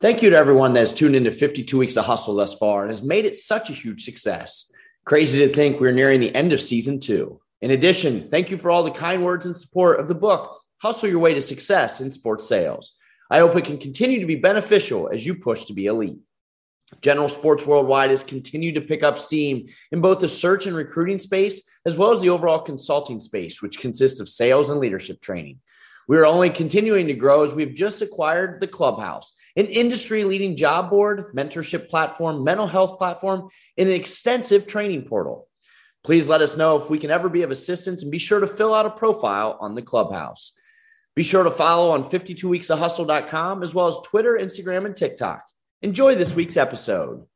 Thank you to everyone that has tuned into 52 Weeks of Hustle thus far and has made it such a huge success. Crazy to think we're nearing the end of season two. In addition, thank you for all the kind words and support of the book, Hustle Your Way to Success in Sports Sales. I hope it can continue to be beneficial as you push to be elite. General Sports Worldwide has continued to pick up steam in both the search and recruiting space, as well as the overall consulting space, which consists of sales and leadership training. We are only continuing to grow as we've just acquired the Clubhouse, an industry leading job board, mentorship platform, mental health platform, and an extensive training portal. Please let us know if we can ever be of assistance and be sure to fill out a profile on the Clubhouse. Be sure to follow on 52weeksofhustle.com as well as Twitter, Instagram, and TikTok. Enjoy this week's episode.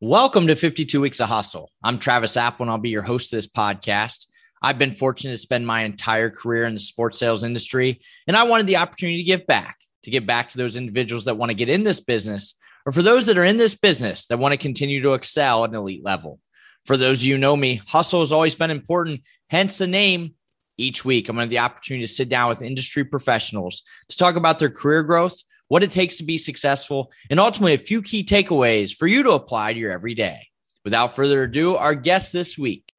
Welcome to 52 Weeks of Hustle. I'm Travis Apel, and I'll be your host of this podcast. I've been fortunate to spend my entire career in the sports sales industry, and I wanted the opportunity to give back, to give back to those individuals that want to get in this business, or for those that are in this business that want to continue to excel at an elite level. For those of you know me, hustle has always been important, hence the name. Each week, I'm going to have the opportunity to sit down with industry professionals to talk about their career growth, what it takes to be successful, and ultimately a few key takeaways for you to apply to your everyday. Without further ado, our guest this week.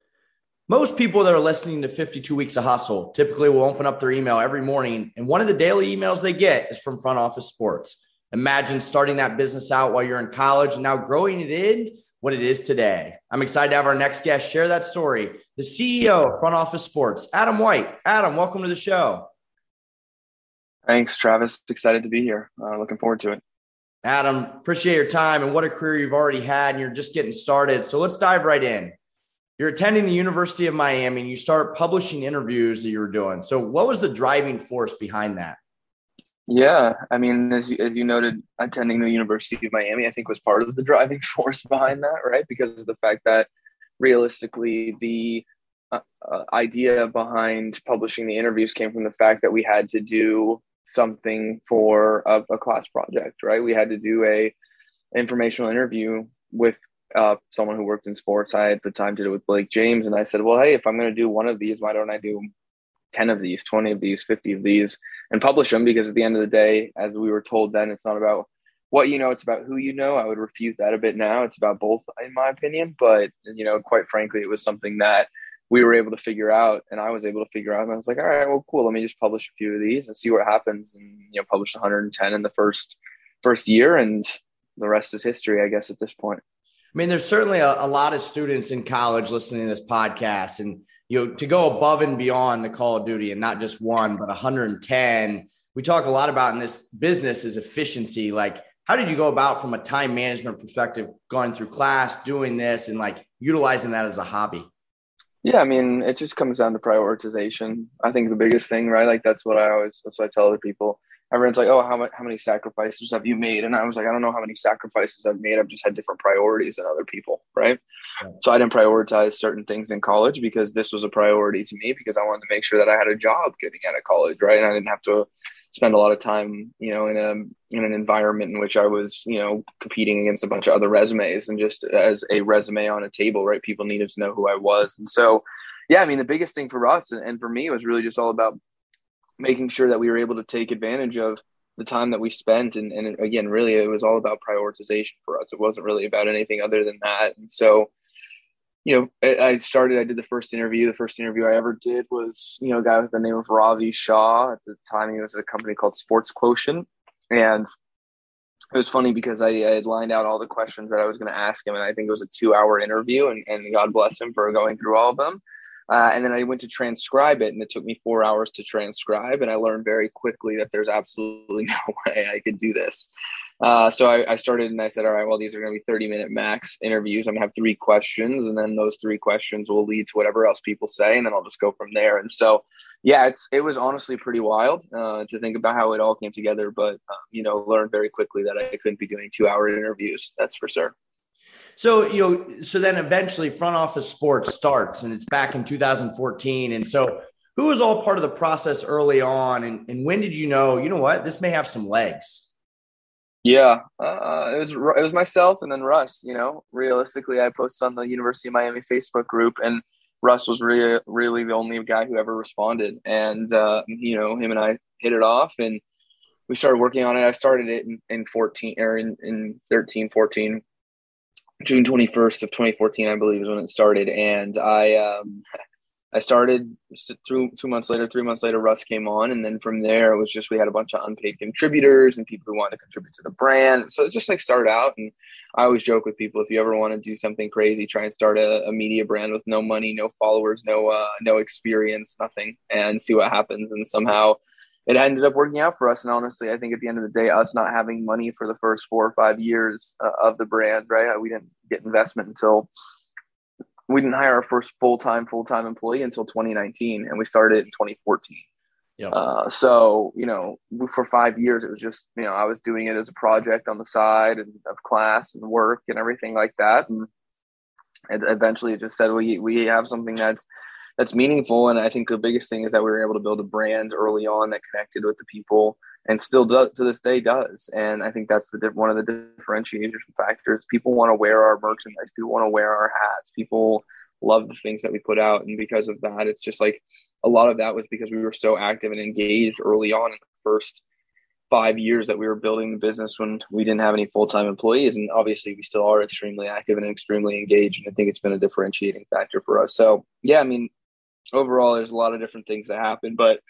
Most people that are listening to 52 Weeks of Hustle typically will open up their email every morning, and one of the daily emails they get is from Front Office Sports. Imagine starting that business out while you're in college and now growing it in what it is today. I'm excited to have our next guest share that story. The CEO of Front Office Sports, Adam White. Adam, welcome to the show. Thanks, Travis. Excited to be here. Uh, looking forward to it. Adam, appreciate your time and what a career you've already had, and you're just getting started. So let's dive right in. You're attending the University of Miami and you start publishing interviews that you were doing. So, what was the driving force behind that? Yeah, I mean, as you, as you noted, attending the University of Miami, I think was part of the driving force behind that, right? Because of the fact that realistically, the uh, uh, idea behind publishing the interviews came from the fact that we had to do something for a, a class project, right? We had to do a informational interview with uh, someone who worked in sports. I at the time did it with Blake James, and I said, "Well, hey, if I'm going to do one of these, why don't I do 10 of these, 20 of these, 50 of these, and publish them? Because at the end of the day, as we were told then, it's not about what you know, it's about who you know. I would refute that a bit now. It's about both, in my opinion. But you know, quite frankly, it was something that we were able to figure out and I was able to figure out and I was like, all right, well, cool. Let me just publish a few of these and see what happens. And, you know, published 110 in the first, first year and the rest is history, I guess, at this point. I mean, there's certainly a, a lot of students in college listening to this podcast and, you know, to go above and beyond the call of duty and not just one, but 110, we talk a lot about in this business is efficiency. Like, how did you go about from a time management perspective, going through class, doing this and like utilizing that as a hobby? Yeah, I mean, it just comes down to prioritization. I think the biggest thing, right? Like that's what I always that's what I tell other people. Everyone's like, "Oh, how much? How many sacrifices have you made?" And I was like, "I don't know how many sacrifices I've made. I've just had different priorities than other people, right?" right. So I didn't prioritize certain things in college because this was a priority to me because I wanted to make sure that I had a job getting out of college, right? And I didn't have to spend a lot of time, you know, in a in an environment in which I was, you know, competing against a bunch of other resumes and just as a resume on a table, right? People needed to know who I was. And so, yeah, I mean, the biggest thing for us and for me was really just all about making sure that we were able to take advantage of the time that we spent. And, and again, really, it was all about prioritization for us. It wasn't really about anything other than that. And so, you know, I started, I did the first interview. The first interview I ever did was, you know, a guy with the name of Ravi shaw At the time, he was at a company called Sports Quotient. And it was funny because I, I had lined out all the questions that I was going to ask him. And I think it was a two hour interview. And, and God bless him for going through all of them. Uh, and then I went to transcribe it, and it took me four hours to transcribe. And I learned very quickly that there's absolutely no way I could do this. Uh, so I, I, started and I said, all right, well, these are going to be 30 minute max interviews. I'm going to have three questions, and then those three questions will lead to whatever else people say, and then I'll just go from there. And so, yeah, it's it was honestly pretty wild uh, to think about how it all came together. But uh, you know, learned very quickly that I couldn't be doing two hour interviews. That's for sure. So, you know, so then eventually front office sports starts and it's back in 2014. And so who was all part of the process early on? And, and when did you know, you know what, this may have some legs? Yeah, uh, it was it was myself and then Russ. You know, realistically, I posted on the University of Miami Facebook group, and Russ was really really the only guy who ever responded, and uh, you know him and I hit it off, and we started working on it. I started it in, in 14 or in, in 13, 14, June 21st of 2014, I believe is when it started, and I um, I started through two months later, three months later, Russ came on. And then from there, it was just we had a bunch of unpaid contributors and people who wanted to contribute to the brand. So just like started out. And I always joke with people if you ever want to do something crazy, try and start a, a media brand with no money, no followers, no, uh, no experience, nothing, and see what happens. And somehow it ended up working out for us. And honestly, I think at the end of the day, us not having money for the first four or five years uh, of the brand, right? We didn't get investment until we didn't hire our first full time full time employee until 2019, and we started in 2014. Yep. Uh, so you know, for five years, it was just you know I was doing it as a project on the side and of class and work and everything like that, and, and eventually it just said we we have something that's that's meaningful. And I think the biggest thing is that we were able to build a brand early on that connected with the people and still does to this day does. And I think that's the one of the differentiation factors. People want to wear our merchandise. People want to wear our hats. People love the things that we put out. And because of that, it's just like a lot of that was because we were so active and engaged early on in the first five years that we were building the business when we didn't have any full-time employees and obviously we still are extremely active and extremely engaged and i think it's been a differentiating factor for us so yeah i mean overall there's a lot of different things that happen but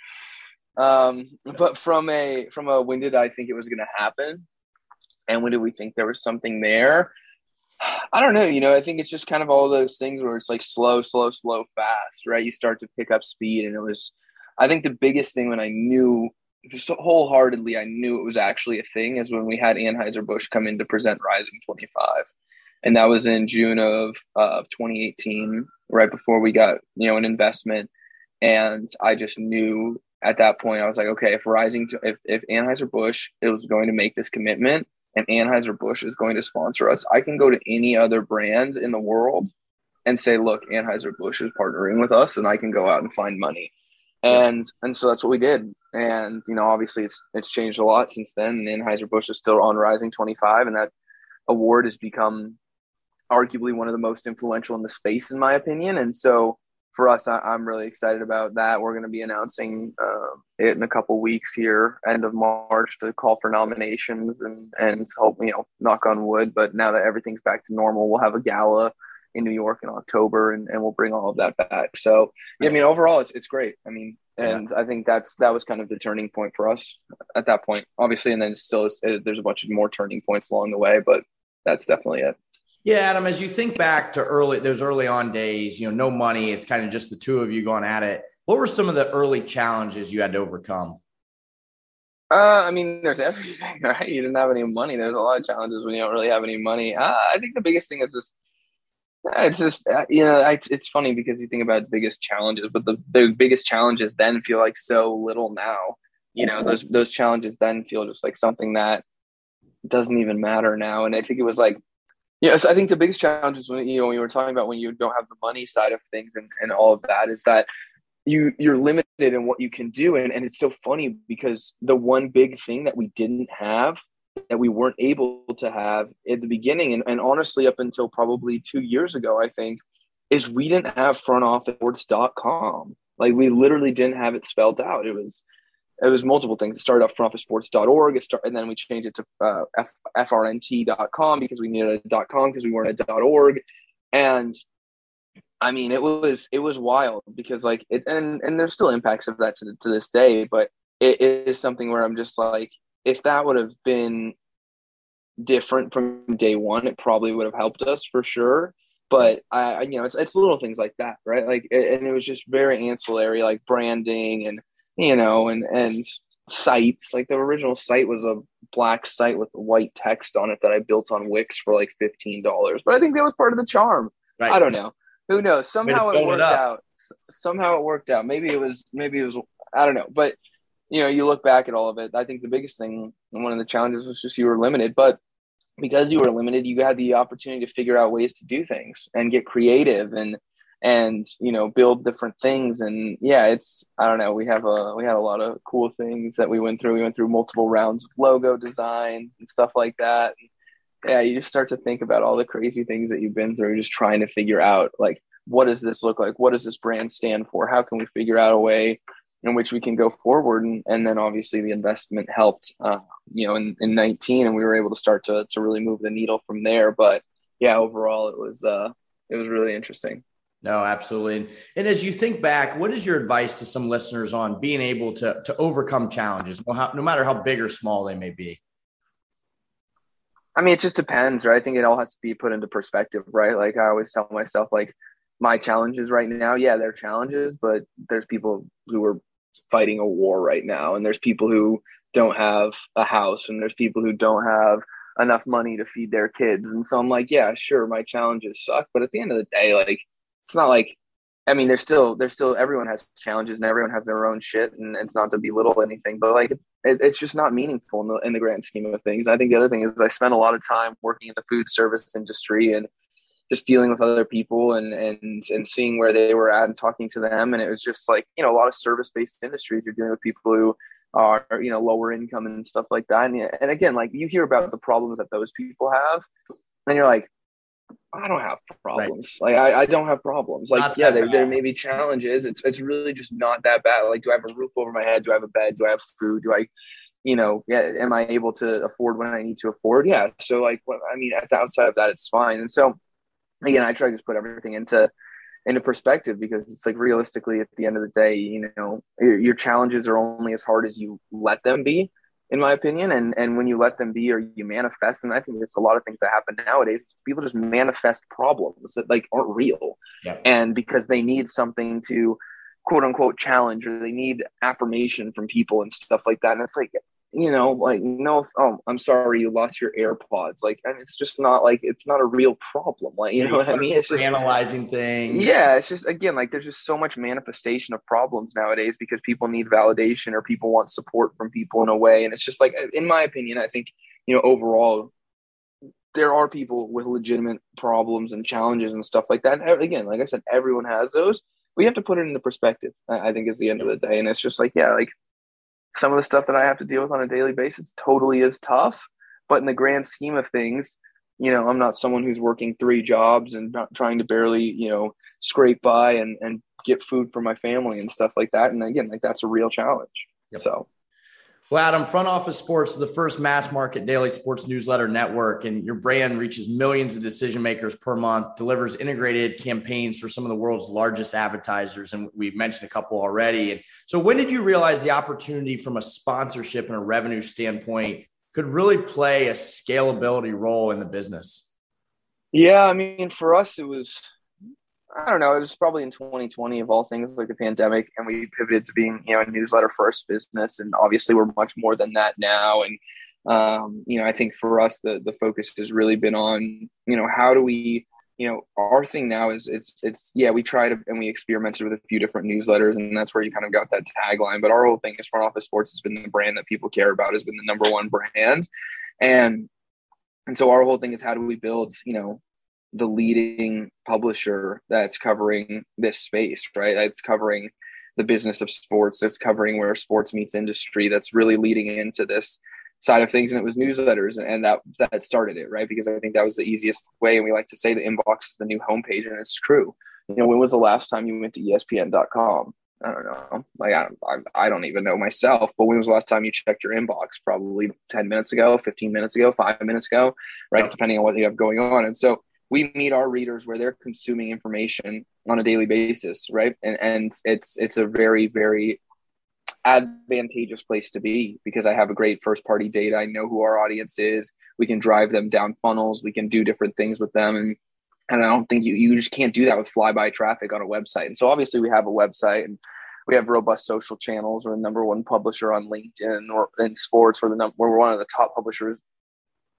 um but from a from a when did i think it was going to happen? And when did we think there was something there? I don't know you know i think it's just kind of all those things where it's like slow slow slow fast right? You start to pick up speed and it was i think the biggest thing when i knew just wholeheartedly i knew it was actually a thing is when we had anheuser-busch come in to present rising 25 and that was in june of uh, 2018 right before we got you know an investment. And i just knew at that point i was like okay if rising to if, if anheuser-busch it was going to make this commitment and anheuser-busch is going to sponsor us i can go to any other brand in the world and say look anheuser-busch is partnering with us and i can go out and find money. And and so that's what we did. And you know obviously it's it's changed a lot since then. And anheuser-busch is still on rising 25 and that award has become arguably one of the most influential in the space, in my opinion. And so for us, I, am really excited about that. We're going to be announcing uh, it in a couple weeks here, end of March, to call for nominations and and hope you know, knock on wood. But now that everything's back to normal, we'll have a gala in New York in October, and, and we'll bring all of that back. So yeah, I mean, overall, it's it's great. I mean, and yeah. I think that's that was kind of the turning point for us at that point, obviously, and then still there's a bunch of more turning points along the way, but that's definitely it. Yeah, Adam, as you think back to early those early on days, you know, no money, it's kind of just the two of you going at it. What were some of the early challenges you had to overcome? Uh, I mean, there's everything, right? You didn't have any money. There's a lot of challenges when you don't really have any money. Uh, I think the biggest thing is just, it's just, uh, you know, it's, it's funny because you think about biggest challenges, but the, the biggest challenges then feel like so little now. You know, those those challenges then feel just like something that doesn't even matter now. And I think it was like Yes, I think the biggest challenge is when you know when you were talking about when you don't have the money side of things and, and all of that is that you you're limited in what you can do. And, and it's so funny because the one big thing that we didn't have that we weren't able to have at the beginning and, and honestly up until probably two years ago i think is we didn't have front office com. Like we literally didn't have it spelled out. It was it was multiple things. It started off frontofficesports.org, it start, and then we changed it to uh, F, frnt.com because we needed a .com because we weren't a .org, and I mean it was it was wild because like it and and there's still impacts of that to to this day, but it, it is something where I'm just like if that would have been different from day one, it probably would have helped us for sure. But I, you know, it's, it's little things like that, right? Like, and it was just very ancillary, like branding and you know, and and sites like the original site was a black site with white text on it that I built on Wix for like fifteen dollars. But I think that was part of the charm. Right. I don't know. Who knows? Somehow it worked it out. Somehow it worked out. Maybe it was. Maybe it was. I don't know. But you know, you look back at all of it. I think the biggest thing and one of the challenges was just you were limited, but because you were limited, you had the opportunity to figure out ways to do things and get creative and and you know build different things and yeah it's i don't know we have a we had a lot of cool things that we went through we went through multiple rounds of logo designs and stuff like that and yeah you just start to think about all the crazy things that you've been through just trying to figure out like what does this look like? What does this brand stand for? How can we figure out a way in which we can go forward? And, and then obviously the investment helped, uh, you know, in, in 19 and we were able to start to, to really move the needle from there. But yeah, overall it was, uh, it was really interesting. No, absolutely. And as you think back, what is your advice to some listeners on being able to, to overcome challenges, no matter how big or small they may be? I mean, it just depends, right? I think it all has to be put into perspective, right? Like I always tell myself, like my challenges right now, yeah, they're challenges, but there's people who are fighting a war right now, and there's people who don't have a house, and there's people who don't have enough money to feed their kids. And so I'm like, yeah, sure, my challenges suck, but at the end of the day, like it's not like I mean, there's still there's still everyone has challenges and everyone has their own shit, and it's not to belittle anything, but like it, it's just not meaningful in the in the grand scheme of things. I think the other thing is I spent a lot of time working in the food service industry and just dealing with other people and and and seeing where they were at and talking to them, and it was just like you know a lot of service based industries. You're dealing with people who are you know lower income and stuff like that, and, and again, like you hear about the problems that those people have, and you're like I don't have problems. Right. Like I, I don't have problems. Like yeah, there, there may be challenges. It's it's really just not that bad. Like do I have a roof over my head? Do I have a bed? Do I have food? Do I, you know, yeah, am I able to afford what I need to afford? Yeah. So like, what I mean, at the outside of that, it's fine. And so, again, I try to just put everything into into perspective because it's like realistically, at the end of the day, you know, your, your challenges are only as hard as you let them be in my opinion. And and when you let them be or you manifest, and I think it's a lot of things that happen nowadays. People just manifest problems that like aren't real, yeah. and because they need something to quote unquote challenge or they need affirmation from people and stuff like that. And it's like you know, like, no, oh, I'm sorry, you lost your AirPods. Like, and it's just not like it's not a real problem. Like, you know what I mean? It's just analyzing things. Yeah, it's just again, like, there's just so much manifestation of problems nowadays because people need validation or people want support from people in a way. And it's just like, in my opinion, I think, you know, overall, there are people with legitimate problems and challenges and stuff like that. And again, like I said, everyone has those. We have to put it into perspective. I think is the end of the day, and it's just like, yeah, like some of the stuff that I have to deal with on a daily basis totally is tough. But in the grand scheme of things, you know, I'm not someone who's working three jobs and not trying to barely, you know, scrape by and, and get food for my family and stuff like that. And again, like that's a real challenge. Yep. So well, Adam, Front Office Sports is the first mass market daily sports newsletter network, and your brand reaches millions of decision makers per month, delivers integrated campaigns for some of the world's largest advertisers. And we've mentioned a couple already. And so, when did you realize the opportunity from a sponsorship and a revenue standpoint could really play a scalability role in the business? Yeah, I mean, for us, it was I don't know. It was probably in 2020 of all things, like the pandemic, and we pivoted to being, you know, a newsletter first business. And obviously, we're much more than that now. And um, you know, I think for us, the the focus has really been on, you know, how do we, you know, our thing now is it's it's yeah, we tried and we experimented with a few different newsletters, and that's where you kind of got that tagline. But our whole thing is front office sports has been the brand that people care about, has been the number one brand, and and so our whole thing is how do we build, you know, the leading publisher that's covering this space, right? That's covering the business of sports, that's covering where sports meets industry, that's really leading into this side of things. And it was newsletters, and that that started it, right? Because I think that was the easiest way. And we like to say the inbox is the new homepage, and it's true. You know, when was the last time you went to ESPN.com? I don't know. Like I don't, I, I don't even know myself. But when was the last time you checked your inbox? Probably ten minutes ago, fifteen minutes ago, five minutes ago, right? Depending on what you have going on. And so we meet our readers where they're consuming information on a daily basis, right? And and it's it's a very very advantageous place to be because I have a great first party data. I know who our audience is. We can drive them down funnels. We can do different things with them and and I don't think you you just can't do that with flyby traffic on a website. And so obviously we have a website and we have robust social channels. We're the number one publisher on LinkedIn or in sports. We're the number, we're one of the top publishers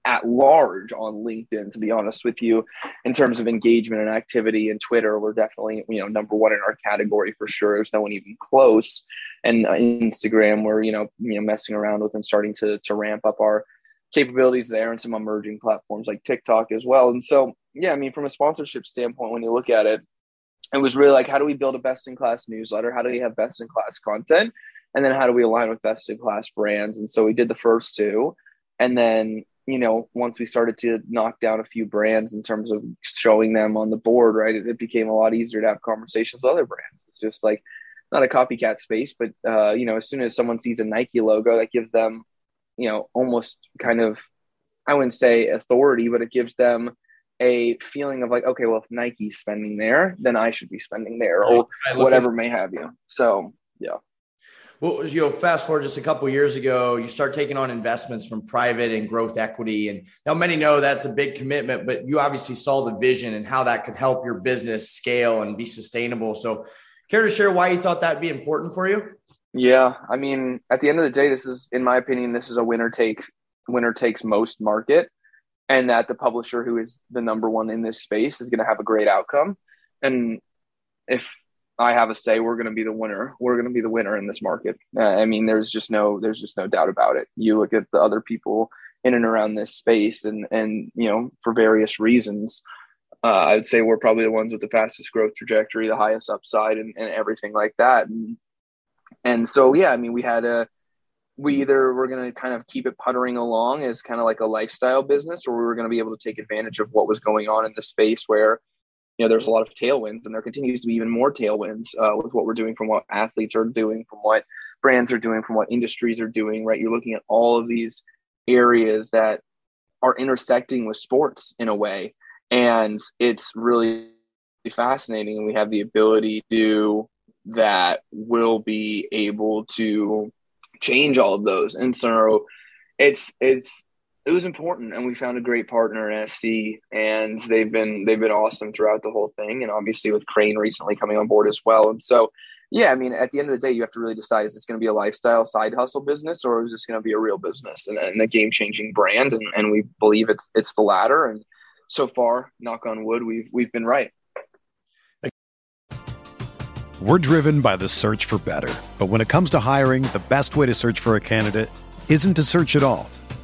at large on LinkedIn, to be honest with you, in terms of engagement and activity. And Twitter, we're definitely you know number one in our category for sure. There's no one even close. And uh, Instagram, we're you know you know messing around with and starting to to ramp up our capabilities there, and some emerging platforms like TikTok as well. And so yeah, I mean from a sponsorship standpoint, when you look at it, it was really like how do we build a best in class newsletter? How do we have best in class content? And then how do we align with best in class brands? And so we did the first two and then you know, once we started to knock down a few brands in terms of showing them on the board, right, it, it became a lot easier to have conversations with other brands. It's just like not a copycat space, but uh, you know, as soon as someone sees a Nike logo, that gives them, you know, almost kind of, I wouldn't say authority, but it gives them a feeling of like, okay, well, if Nike's spending there, then I should be spending there, or whatever may have you. So, yeah well, you know, fast forward just a couple years ago, you start taking on investments from private and growth equity. And now many know that's a big commitment, but you obviously saw the vision and how that could help your business scale and be sustainable. So care to share why you thought that'd be important for you? Yeah. I mean, at the end of the day, this is, in my opinion, this is a winner takes winner takes most market. And that the publisher who is the number one in this space is going to have a great outcome. And if I have a say. We're going to be the winner. We're going to be the winner in this market. Uh, I mean, there's just no, there's just no doubt about it. You look at the other people in and around this space, and and you know, for various reasons, uh, I'd say we're probably the ones with the fastest growth trajectory, the highest upside, and, and everything like that. And and so, yeah, I mean, we had a, we either we're going to kind of keep it puttering along as kind of like a lifestyle business, or we were going to be able to take advantage of what was going on in the space where know, there's a lot of tailwinds, and there continues to be even more tailwinds uh, with what we're doing from what athletes are doing, from what brands are doing, from what industries are doing. Right, you're looking at all of these areas that are intersecting with sports in a way, and it's really fascinating. And we have the ability to that will be able to change all of those, and so it's it's it was important and we found a great partner in SC and they've been they've been awesome throughout the whole thing and obviously with Crane recently coming on board as well. And so yeah I mean at the end of the day you have to really decide is this going to be a lifestyle side hustle business or is this going to be a real business and, and a game changing brand? And, and we believe it's it's the latter. And so far knock on wood we've we've been right. We're driven by the search for better. But when it comes to hiring the best way to search for a candidate isn't to search at all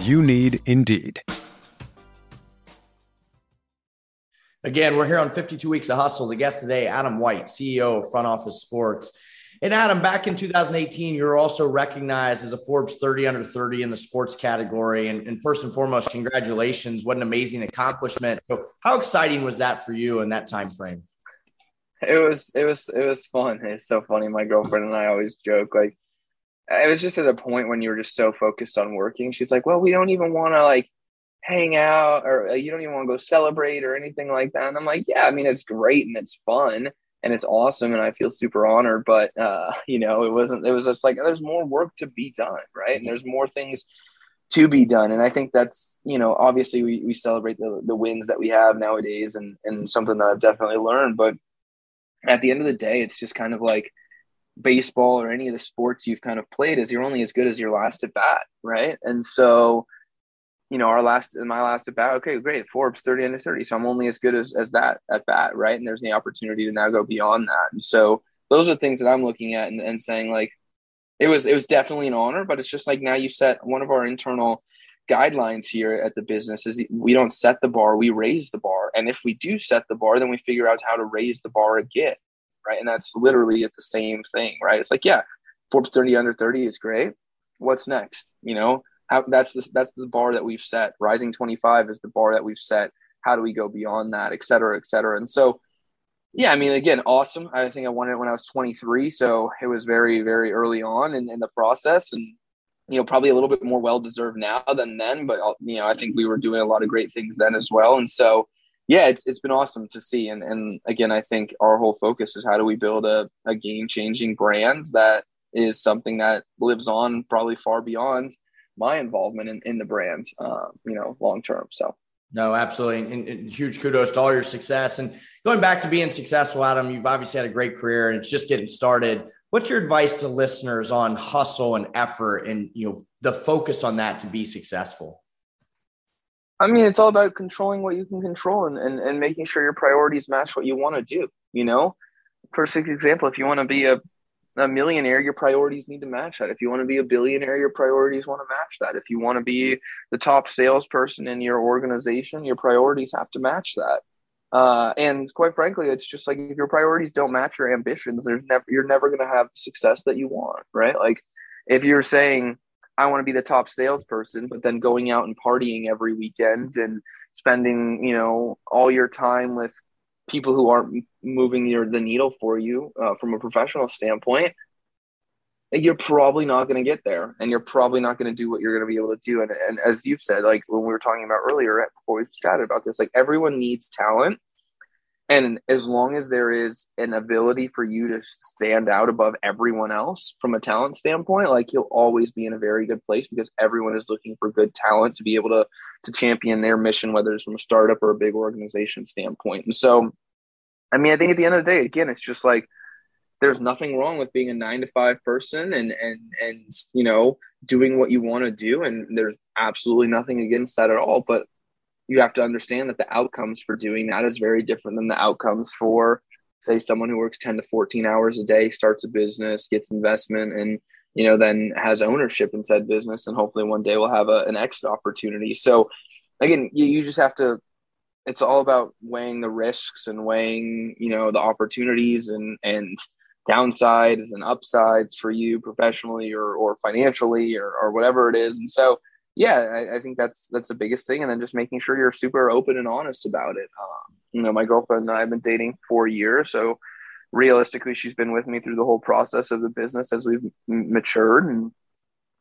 You need Indeed. Again, we're here on 52 Weeks of Hustle. The guest today, Adam White, CEO of Front Office Sports. And Adam, back in 2018, you were also recognized as a Forbes 30 under 30 in the sports category. And, and, first and foremost, congratulations! What an amazing accomplishment! So, how exciting was that for you in that time frame? It was, it was, it was fun. It's so funny. My girlfriend and I always joke like it was just at a point when you were just so focused on working. She's like, well, we don't even want to like hang out or uh, you don't even want to go celebrate or anything like that. And I'm like, yeah, I mean, it's great and it's fun and it's awesome. And I feel super honored, but, uh, you know, it wasn't, it was just like, there's more work to be done. Right. And there's more things to be done. And I think that's, you know, obviously we, we celebrate the, the wins that we have nowadays and, and something that I've definitely learned, but at the end of the day, it's just kind of like, baseball or any of the sports you've kind of played is you're only as good as your last at bat, right? And so, you know, our last my last at bat, okay, great, Forbes 30 under 30. So I'm only as good as, as that at bat, right? And there's the opportunity to now go beyond that. And so those are things that I'm looking at and, and saying like it was it was definitely an honor, but it's just like now you set one of our internal guidelines here at the business is we don't set the bar, we raise the bar. And if we do set the bar, then we figure out how to raise the bar again right? And that's literally at the same thing, right? It's like, yeah, Forbes 30 under 30 is great. What's next? You know, how that's the, that's the bar that we've set. Rising 25 is the bar that we've set. How do we go beyond that, et cetera, et cetera? And so, yeah, I mean, again, awesome. I think I won it when I was 23. So it was very, very early on in, in the process. And, you know, probably a little bit more well deserved now than then. But you know, I think we were doing a lot of great things then as well. And so, yeah, it's it's been awesome to see. And and again, I think our whole focus is how do we build a, a game changing brand that is something that lives on probably far beyond my involvement in, in the brand, uh, you know, long term. So. No, absolutely. And, and, huge kudos to all your success. And going back to being successful, Adam, you've obviously had a great career and it's just getting started. What's your advice to listeners on hustle and effort and you know the focus on that to be successful? I mean, it's all about controlling what you can control and, and, and making sure your priorities match what you want to do. You know, first example, if you want to be a, a millionaire, your priorities need to match that. If you want to be a billionaire, your priorities want to match that. If you want to be the top salesperson in your organization, your priorities have to match that. Uh, and quite frankly, it's just like if your priorities don't match your ambitions, there's never you're never going to have success that you want, right? Like if you're saying I want to be the top salesperson, but then going out and partying every weekend and spending you know all your time with people who aren't moving your the needle for you uh, from a professional standpoint, you're probably not going to get there and you're probably not going to do what you're going to be able to do. And, and as you've said like when we were talking about earlier before we chatted about this like everyone needs talent and as long as there is an ability for you to stand out above everyone else from a talent standpoint like you'll always be in a very good place because everyone is looking for good talent to be able to to champion their mission whether it's from a startup or a big organization standpoint. And so i mean i think at the end of the day again it's just like there's nothing wrong with being a nine to five person and and and you know doing what you want to do. And there's absolutely nothing against that at all. But you have to understand that the outcomes for doing that is very different than the outcomes for say someone who works 10 to 14 hours a day starts a business gets investment and you know then has ownership in said business and hopefully one day will have a, an exit opportunity so again you, you just have to it's all about weighing the risks and weighing you know the opportunities and and downsides and upsides for you professionally or, or financially or, or whatever it is. And so, yeah, I, I, think that's that's the biggest thing. And then just making sure you're super open and honest about it. Um, you know, my girlfriend and I have been dating four years, so realistically, she's been with me through the whole process of the business as we've matured. And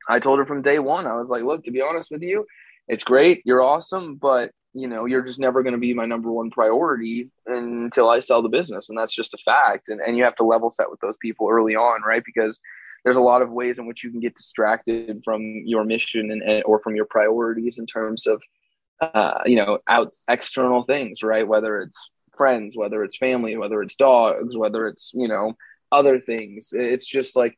I told her from day one, I was like, look, to be honest with you, it's great, you're awesome, but you know you're just never going to be my number one priority until i sell the business and that's just a fact and, and you have to level set with those people early on right because there's a lot of ways in which you can get distracted from your mission and, or from your priorities in terms of uh, you know out external things right? Whether it's friends whether it's family whether it's dogs whether it's you know other things. It's just like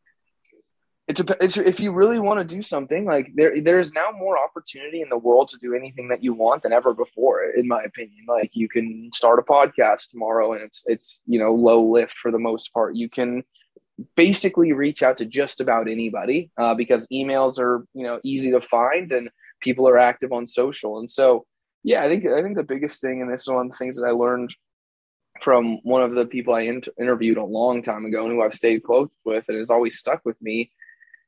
it's, a, it's if you really want to do something like there there is now more opportunity in the world to do anything that you want than ever before in my opinion. Like you can start a podcast tomorrow and it's it's you know low lift for the most part. You can basically reach out to just about anybody uh, because emails are you know easy to find and people are active on social. And so yeah i think i think the biggest thing and this is one of the things that i learned from one of the people i inter- interviewed a long time ago and who i've stayed close with and has always stuck with me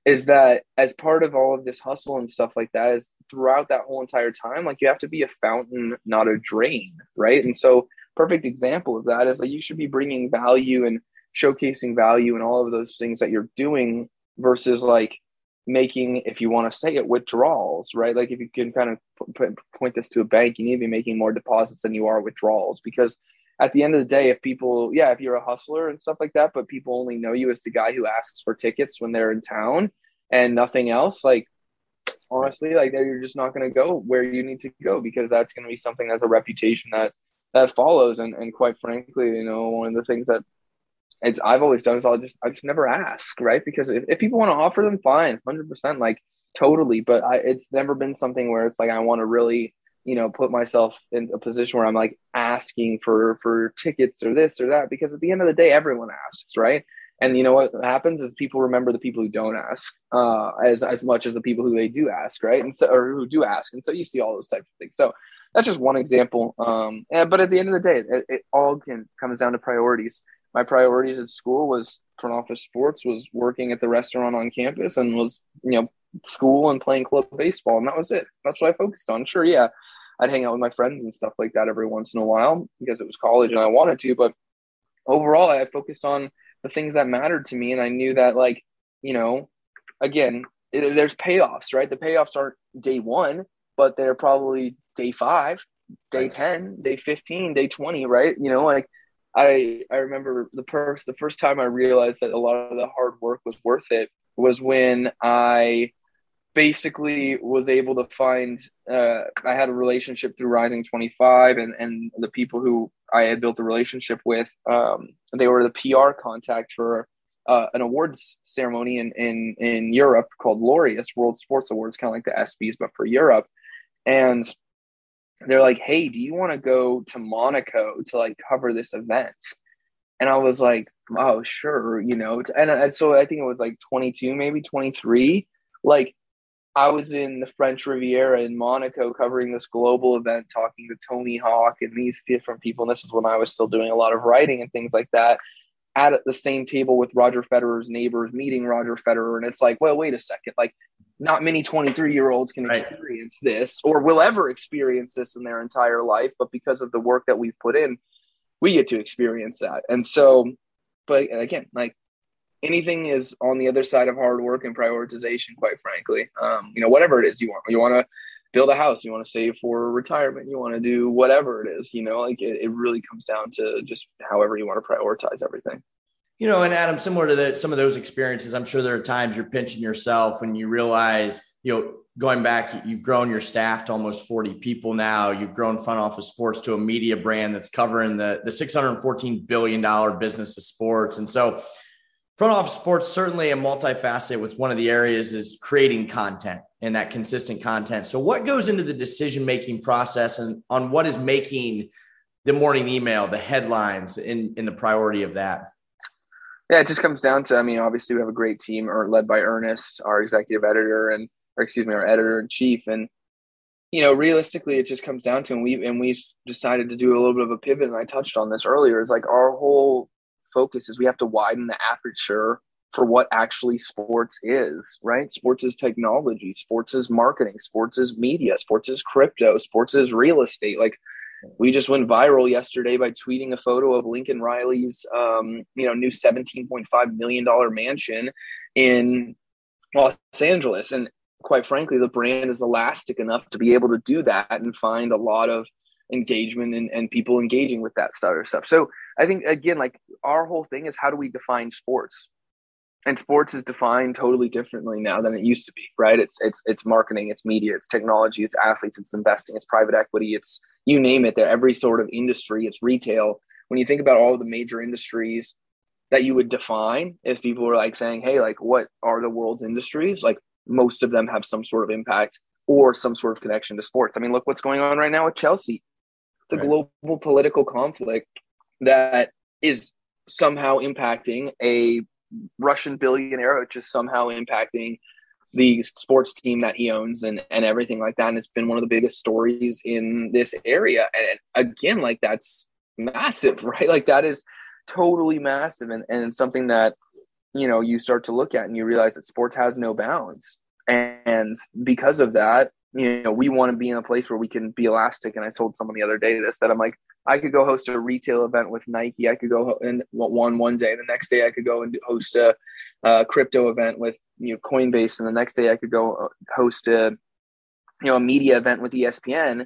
is that as part of all of this hustle and stuff like that is throughout that whole entire time like you have to be a fountain not a drain right? And so perfect example of that is that you should be bringing value and showcasing value and all of those things that you're doing versus like making if you want to say it withdrawals right like if you can kind of p- point this to a bank you need to be making more deposits than you are withdrawals because at the end of the day, if people, yeah, if you're a hustler and stuff like that, but people only know you as the guy who asks for tickets when they're in town and nothing else, like honestly, like you're just not going to go where you need to go because that's going to be something that's a reputation that that follows. And and quite frankly, you know, one of the things that it's I've always done is I'll just I just never ask, right? Because if, if people want to offer them, fine, hundred percent, like totally. But I, it's never been something where it's like I want to really you know put myself in a position where i'm like asking for for tickets or this or that because at the end of the day everyone asks right? And you know what happens is people remember the people who don't ask uh, as as much as the people who they do ask right? And so or who do ask. And so you see all those types of things. So that's just one example um and, but at the end of the day it, it all can comes down to priorities my priorities at school was front office sports was working at the restaurant on campus and was you know school and playing club baseball and that was it that's what i focused on sure yeah I'd hang out with my friends and stuff like that every once in a while because it was college and I wanted to. But overall, I focused on the things that mattered to me. And I knew that, like, you know, again, there's payoffs, right? The payoffs aren't day one, but they're probably day five, day right. 10, day 15, day 20, right? You know, like I, I remember the first, the first time I realized that a lot of the hard work was worth it was when I basically was able to find, uh, I had a relationship through Rising 25 and, and the people who I had built a relationship with, um, they were the PR contact for uh, an awards ceremony in, in in Europe called Laureus World Sports Awards, kind of like the ESPYS, but for Europe. And they're like, "Hey, do you want to go to Monaco to like cover this event?" And I was like, "Oh, sure," you know. And, and so I think it was like 22, maybe 23. Like I was in the French Riviera in Monaco covering this global event, talking to Tony Hawk and these different people. And this is when I was still doing a lot of writing and things like that at the same table with Roger Federer's neighbors meeting Roger Federer. And it's like, well, wait a second. Like, not many 23 year olds can right. experience this or will ever experience this in their entire life. But because of the work that we've put in, we get to experience that. And so, but again, like anything is on the other side of hard work and prioritization, quite frankly. Um, you know, whatever it is you want, you want to build a house, you want to save for retirement, you want to do whatever it is, you know, like it, it really comes down to just however you want to prioritize everything. You know, and Adam, similar to some of those experiences, I'm sure there are times you're pinching yourself when you realize, you know, going back, you've grown your staff to almost 40 people now. You've grown front office sports to a media brand that's covering the, the $614 billion business of sports. And so front office sports certainly a multifaceted with one of the areas is creating content and that consistent content so what goes into the decision making process and on what is making the morning email the headlines in in the priority of that yeah it just comes down to i mean obviously we have a great team or led by ernest our executive editor and or excuse me our editor in chief and you know realistically it just comes down to and we and we've decided to do a little bit of a pivot and i touched on this earlier it's like our whole focus is we have to widen the aperture for what actually sports is, right? Sports is technology, sports is marketing, sports is media, sports is crypto, sports is real estate. Like we just went viral yesterday by tweeting a photo of Lincoln Riley's, um, you know, new $17.5 million mansion in Los Angeles. And quite frankly, the brand is elastic enough to be able to do that and find a lot of engagement and, and people engaging with that sort of stuff. So I think again, like our whole thing is how do we define sports? And sports is defined totally differently now than it used to be, right? It's it's it's marketing, it's media, it's technology, it's athletes, it's investing, it's private equity, it's you name it. There, every sort of industry, it's retail. When you think about all the major industries that you would define, if people were like saying, "Hey, like what are the world's industries?" Like most of them have some sort of impact or some sort of connection to sports. I mean, look what's going on right now with Chelsea. It's a right. global political conflict that is somehow impacting a Russian billionaire, is somehow impacting the sports team that he owns and, and everything like that. And it's been one of the biggest stories in this area. And again, like that's massive, right? Like that is totally massive and, and something that, you know, you start to look at and you realize that sports has no bounds. And because of that, you know, we want to be in a place where we can be elastic. And I told someone the other day this that I'm like, I could go host a retail event with Nike. I could go and one one day. The next day, I could go and host a, a, crypto event with you know Coinbase, and the next day, I could go uh, host a you know a media event with ESPN.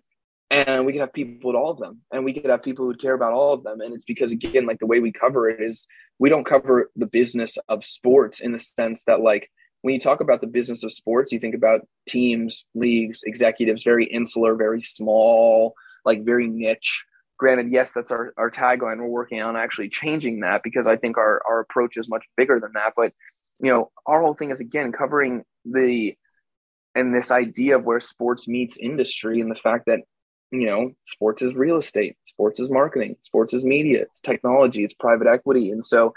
And we could have people at all of them, and we could have people who care about all of them. And it's because again, like the way we cover it is, we don't cover the business of sports in the sense that like when you talk about the business of sports, you think about teams, leagues, executives, very insular, very small, like very niche. Granted, yes, that's our, our tagline. We're working on actually changing that because I think our, our approach is much bigger than that. But, you know, our whole thing is again covering the and this idea of where sports meets industry and the fact that, you know, sports is real estate, sports is marketing, sports is media, it's technology, it's private equity. And so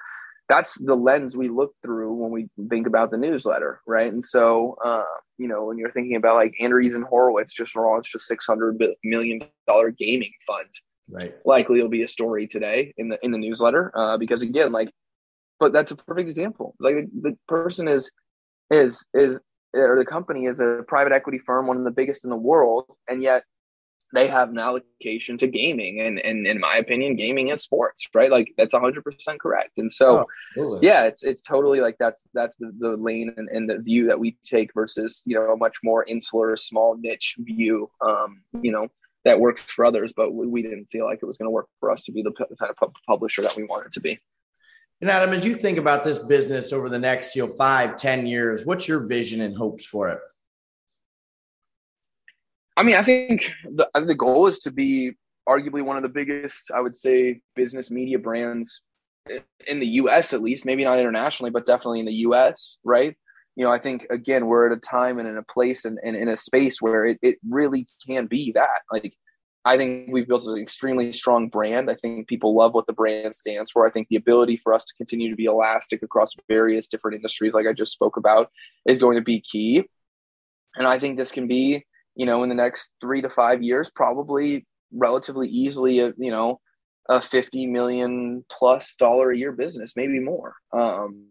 that's the lens we look through when we think about the newsletter, right? And so, uh, you know, when you're thinking about like Andreessen Horowitz just launched a six hundred million dollar gaming fund, right? Likely it'll be a story today in the in the newsletter uh, because again, like, but that's a perfect example. Like the person is is is or the company is a private equity firm, one of the biggest in the world, and yet they have an allocation to gaming and, and in my opinion gaming is sports right? Like that's 100% correct. And so oh, yeah it's it's totally like that's that's the, the lane and, and, the view that we take versus you know a much more insular small niche view um you know that works for others but we, we didn't feel like it was going to work for us to be the kind of publisher that we wanted to be. And adam as you think about this business over the next you know five ten years what's your vision and hopes for it I mean, I think the, the goal is to be arguably one of the biggest, I would say, business media brands in the US at least, maybe not internationally, but definitely in the US, right? You know, I think again, we're at a time and in a place and, and in a space where it, it really can be that. Like, I think we've built an extremely strong brand. I think people love what the brand stands for. I think the ability for us to continue to be elastic across various different industries, like I just spoke about, is going to be key. And I think this can be you know, in the next three to five years, probably relatively easily, a, you know, a 50 million plus dollar a year business, maybe more. Um,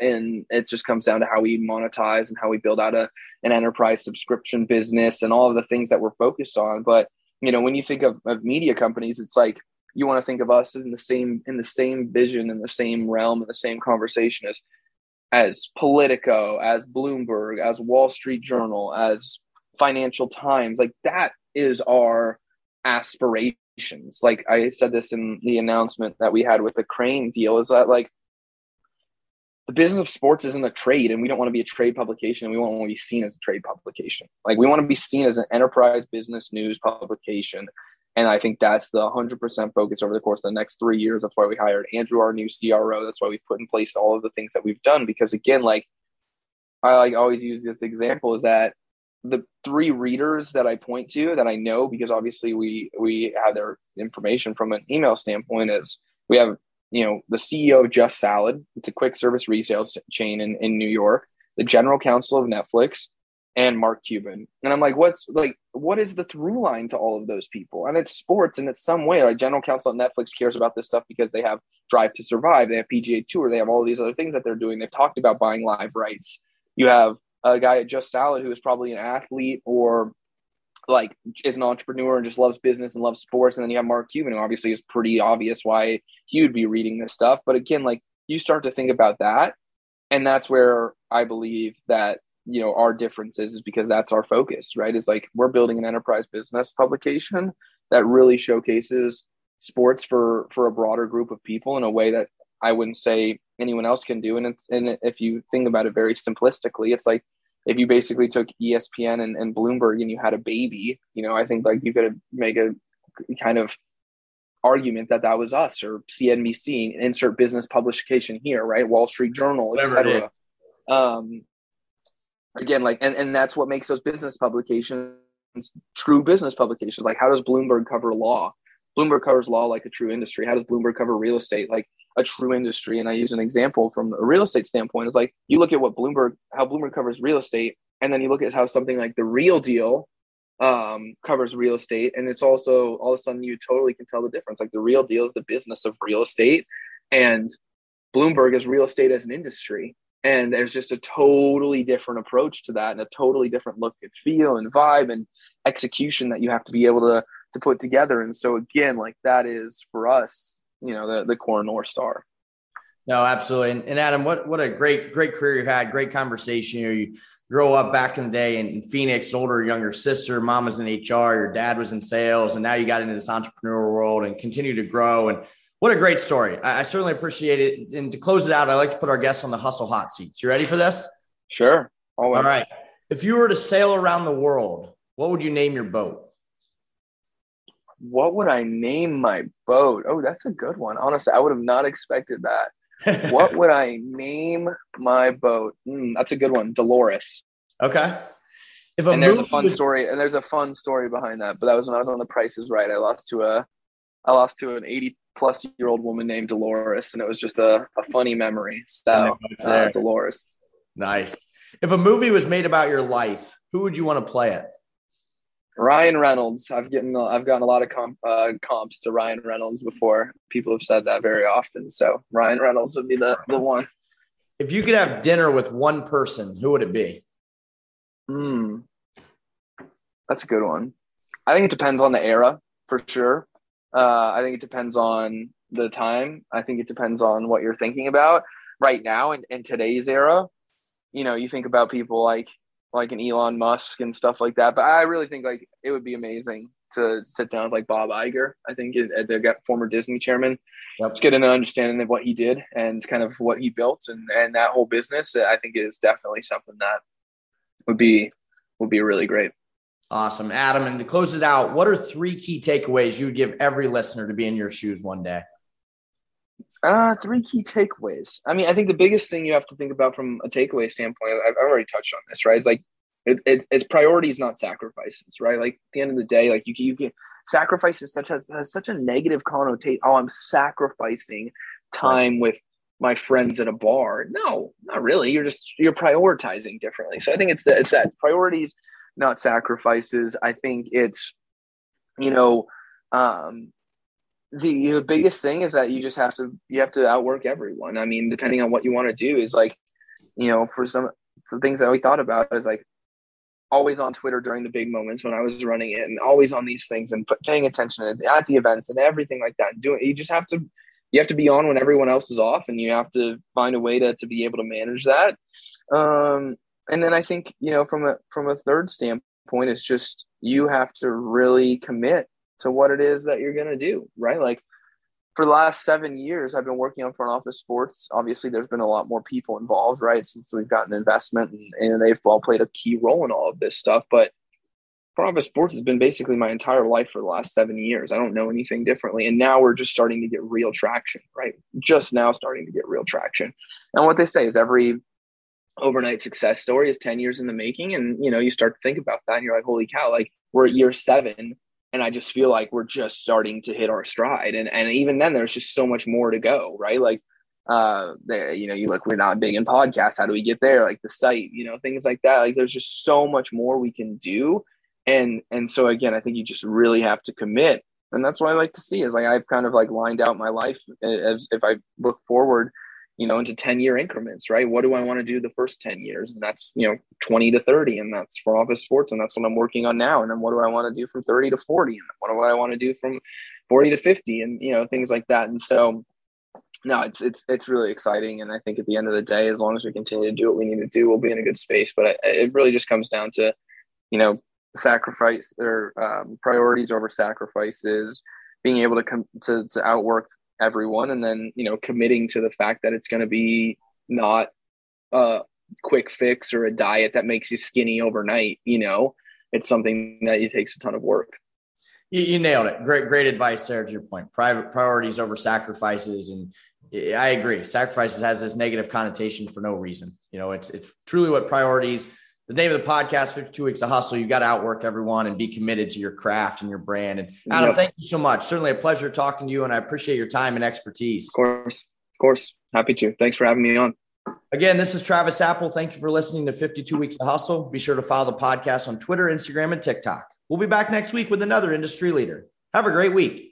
and it just comes down to how we monetize and how we build out a, an enterprise subscription business and all of the things that we're focused on. But, you know, when you think of, of media companies, it's like, you want to think of us in the same in the same vision in the same realm in the same conversation as as Politico, as Bloomberg, as Wall Street Journal, as Financial Times. Like that is our aspirations. Like I said this in the announcement that we had with the Crain deal is that like the business of sports isn't a trade and we don't want to be a trade publication and we want to be seen as a trade publication. Like we want to be seen as an enterprise business news publication. And I think that's the 100% focus over the course of the next three years. That's why we hired Andrew, our new CRO. That's why we put in place all of the things that we've done. Because again, like I like always use this example is that the three readers that I point to that I know because obviously we we have their information from an email standpoint is we have you know the CEO of Just Salad, it's a quick service retail chain in, in New York, the general counsel of Netflix, and Mark Cuban. And I'm like, what's like what is the through line to all of those people? And it's sports and it's some way. Like general counsel at Netflix cares about this stuff because they have Drive to Survive, they have PGA Tour, they have all these other things that they're doing. They've talked about buying live rights. You have a guy at Just Salad who is probably an athlete or like is an entrepreneur and just loves business and loves sports. And then you have Mark Cuban, who obviously is pretty obvious why he would be reading this stuff. But again, like you start to think about that. And that's where I believe that, you know, our difference is, is because that's our focus, right? Is like we're building an enterprise business publication that really showcases sports for for a broader group of people in a way that I wouldn't say anyone else can do. And it's and if you think about it very simplistically, it's like if you basically took ESPN and, and Bloomberg and you had a baby, you know, I think like you could make a kind of argument that that was us or CNBC, insert business publication here, right? Wall Street Journal, etc. Um, again, like, and, and that's what makes those business publications true business publications. Like, how does Bloomberg cover law? Bloomberg covers law like a true industry. How does Bloomberg cover real estate like a true industry? And I use an example from a real estate standpoint. It's like you look at what Bloomberg, how Bloomberg covers real estate, and then you look at how something like the Real Deal um, covers real estate, and it's also all of a sudden you totally can tell the difference. Like the Real Deal is the business of real estate, and Bloomberg is real estate as an industry. And there's just a totally different approach to that, and a totally different look and feel and vibe and execution that you have to be able to to put together. And so again, like that is for us, you know, the the core north star. No, absolutely. And, and Adam, what what a great great career you had. Great conversation. You, know, you grow up back in the day in Phoenix, older younger sister, mom was in HR, your dad was in sales, and now you got into this entrepreneurial world and continue to grow. And what a great story. I, I certainly appreciate it. And to close it out, I like to put our guests on the hustle hot seats. You ready for this? Sure. Always. All right. If you were to sail around the world, what would you name your boat? what would I name my boat? Oh, that's a good one. Honestly, I would have not expected that. what would I name my boat? Mm, that's a good one. Dolores. Okay. If and there's a fun was... story, and there's a fun story behind that. But that was when I was on The Price is Right. I lost to a, I lost to an 80 plus year old woman named Dolores, and it was just a, a funny memory. So uh, Dolores. Nice. If a movie was made about your life, who would you want to play it? Ryan Reynolds. I've gotten I've gotten a lot of comp, uh, comps to Ryan Reynolds before. People have said that very often. So Ryan Reynolds would be the the one. If you could have dinner with one person, who would it be? Hmm, that's a good one. I think it depends on the era for sure. Uh, I think it depends on the time. I think it depends on what you're thinking about right now in, in today's era. You know, you think about people like like an Elon Musk and stuff like that. But I really think like it would be amazing to sit down with like Bob Iger. I think at the former Disney chairman, yep. just get an understanding of what he did and kind of what he built and and that whole business. I think is definitely something that would be would be really great. Awesome, Adam. And to close it out, what are three key takeaways you would give every listener to be in your shoes one day? Uh, three key takeaways. I mean, I think the biggest thing you have to think about from a takeaway standpoint, I've, I've already touched on this, right? It's like it, it, it's priorities, not sacrifices, right? Like at the end of the day, like you can, you can sacrifice is such as has such a negative connotation. Oh, I'm sacrificing time with my friends at a bar. No, not really. You're just you're prioritizing differently. So I think it's it's that priorities, not sacrifices. I think it's you know um, the, biggest thing is that you just have to you have to outwork everyone. I mean, depending on what you want to do, is like, you know, for some the things that we thought about is like always on Twitter during the big moments when I was running it, and always on these things and paying attention at, at the events and everything like that. And doing you just have to you have to be on when everyone else is off, and you have to find a way to to be able to manage that. Um, and then I think you know from a from a third standpoint, it's just you have to really commit to what it is that you're going to do, right? Like for the last seven years, I've been working on front office sports. Obviously, there's been a lot more people involved, right? Since we've gotten investment and, and they've all played a key role in all of this stuff. But front office sports has been basically my entire life for the last seven years. I don't know anything differently. And now we're just starting to get real traction, right? Just now starting to get real traction. And what they say is every overnight success story is 10 years in the making. And, you know, you start to think about that and you're like, holy cow, like we're at year seven and I just feel like we're just starting to hit our stride. And and even then, there's just so much more to go, right? Like, uh, there, you know, you look, we're not big in podcasts. How do we get there? Like the site, you know, things like that. Like, there's just so much more we can do. And and so again, I think you just really have to commit. And that's what I like to see is like I've kind of like lined out my life as if I look forward you know, into 10 year increments, right? What do I want to do the first 10 years? And that's, you know, 20 to 30. And that's for office sports. And that's what I'm working on now. And then what do I want to do from 30 to 40? And what do I want to do from 40 to 50? And, you know, things like that. And so, no, it's, it's, it's really exciting. And I think at the end of the day, as long as we continue to do what we need to do, we'll be in a good space. But it really just comes down to, you know, sacrifice or um, priorities over sacrifices, being able to come to, to outwork everyone and then you know committing to the fact that it's going to be not a quick fix or a diet that makes you skinny overnight you know it's something that it takes a ton of work you, you nailed it great great advice there to your point private priorities over sacrifices and I agree. Sacrifices has this negative connotation for no reason. You know, it's it's truly what priorities the name of the podcast, 52 Weeks of Hustle. You got to outwork everyone and be committed to your craft and your brand. And Adam, yep. thank you so much. Certainly a pleasure talking to you, and I appreciate your time and expertise. Of course. Of course. Happy to. Thanks for having me on. Again, this is Travis Apel. Thank you for listening to 52 Weeks of Hustle. Be sure to follow the podcast on Twitter, Instagram, and TikTok. We'll be back next week with another industry leader. Have a great week.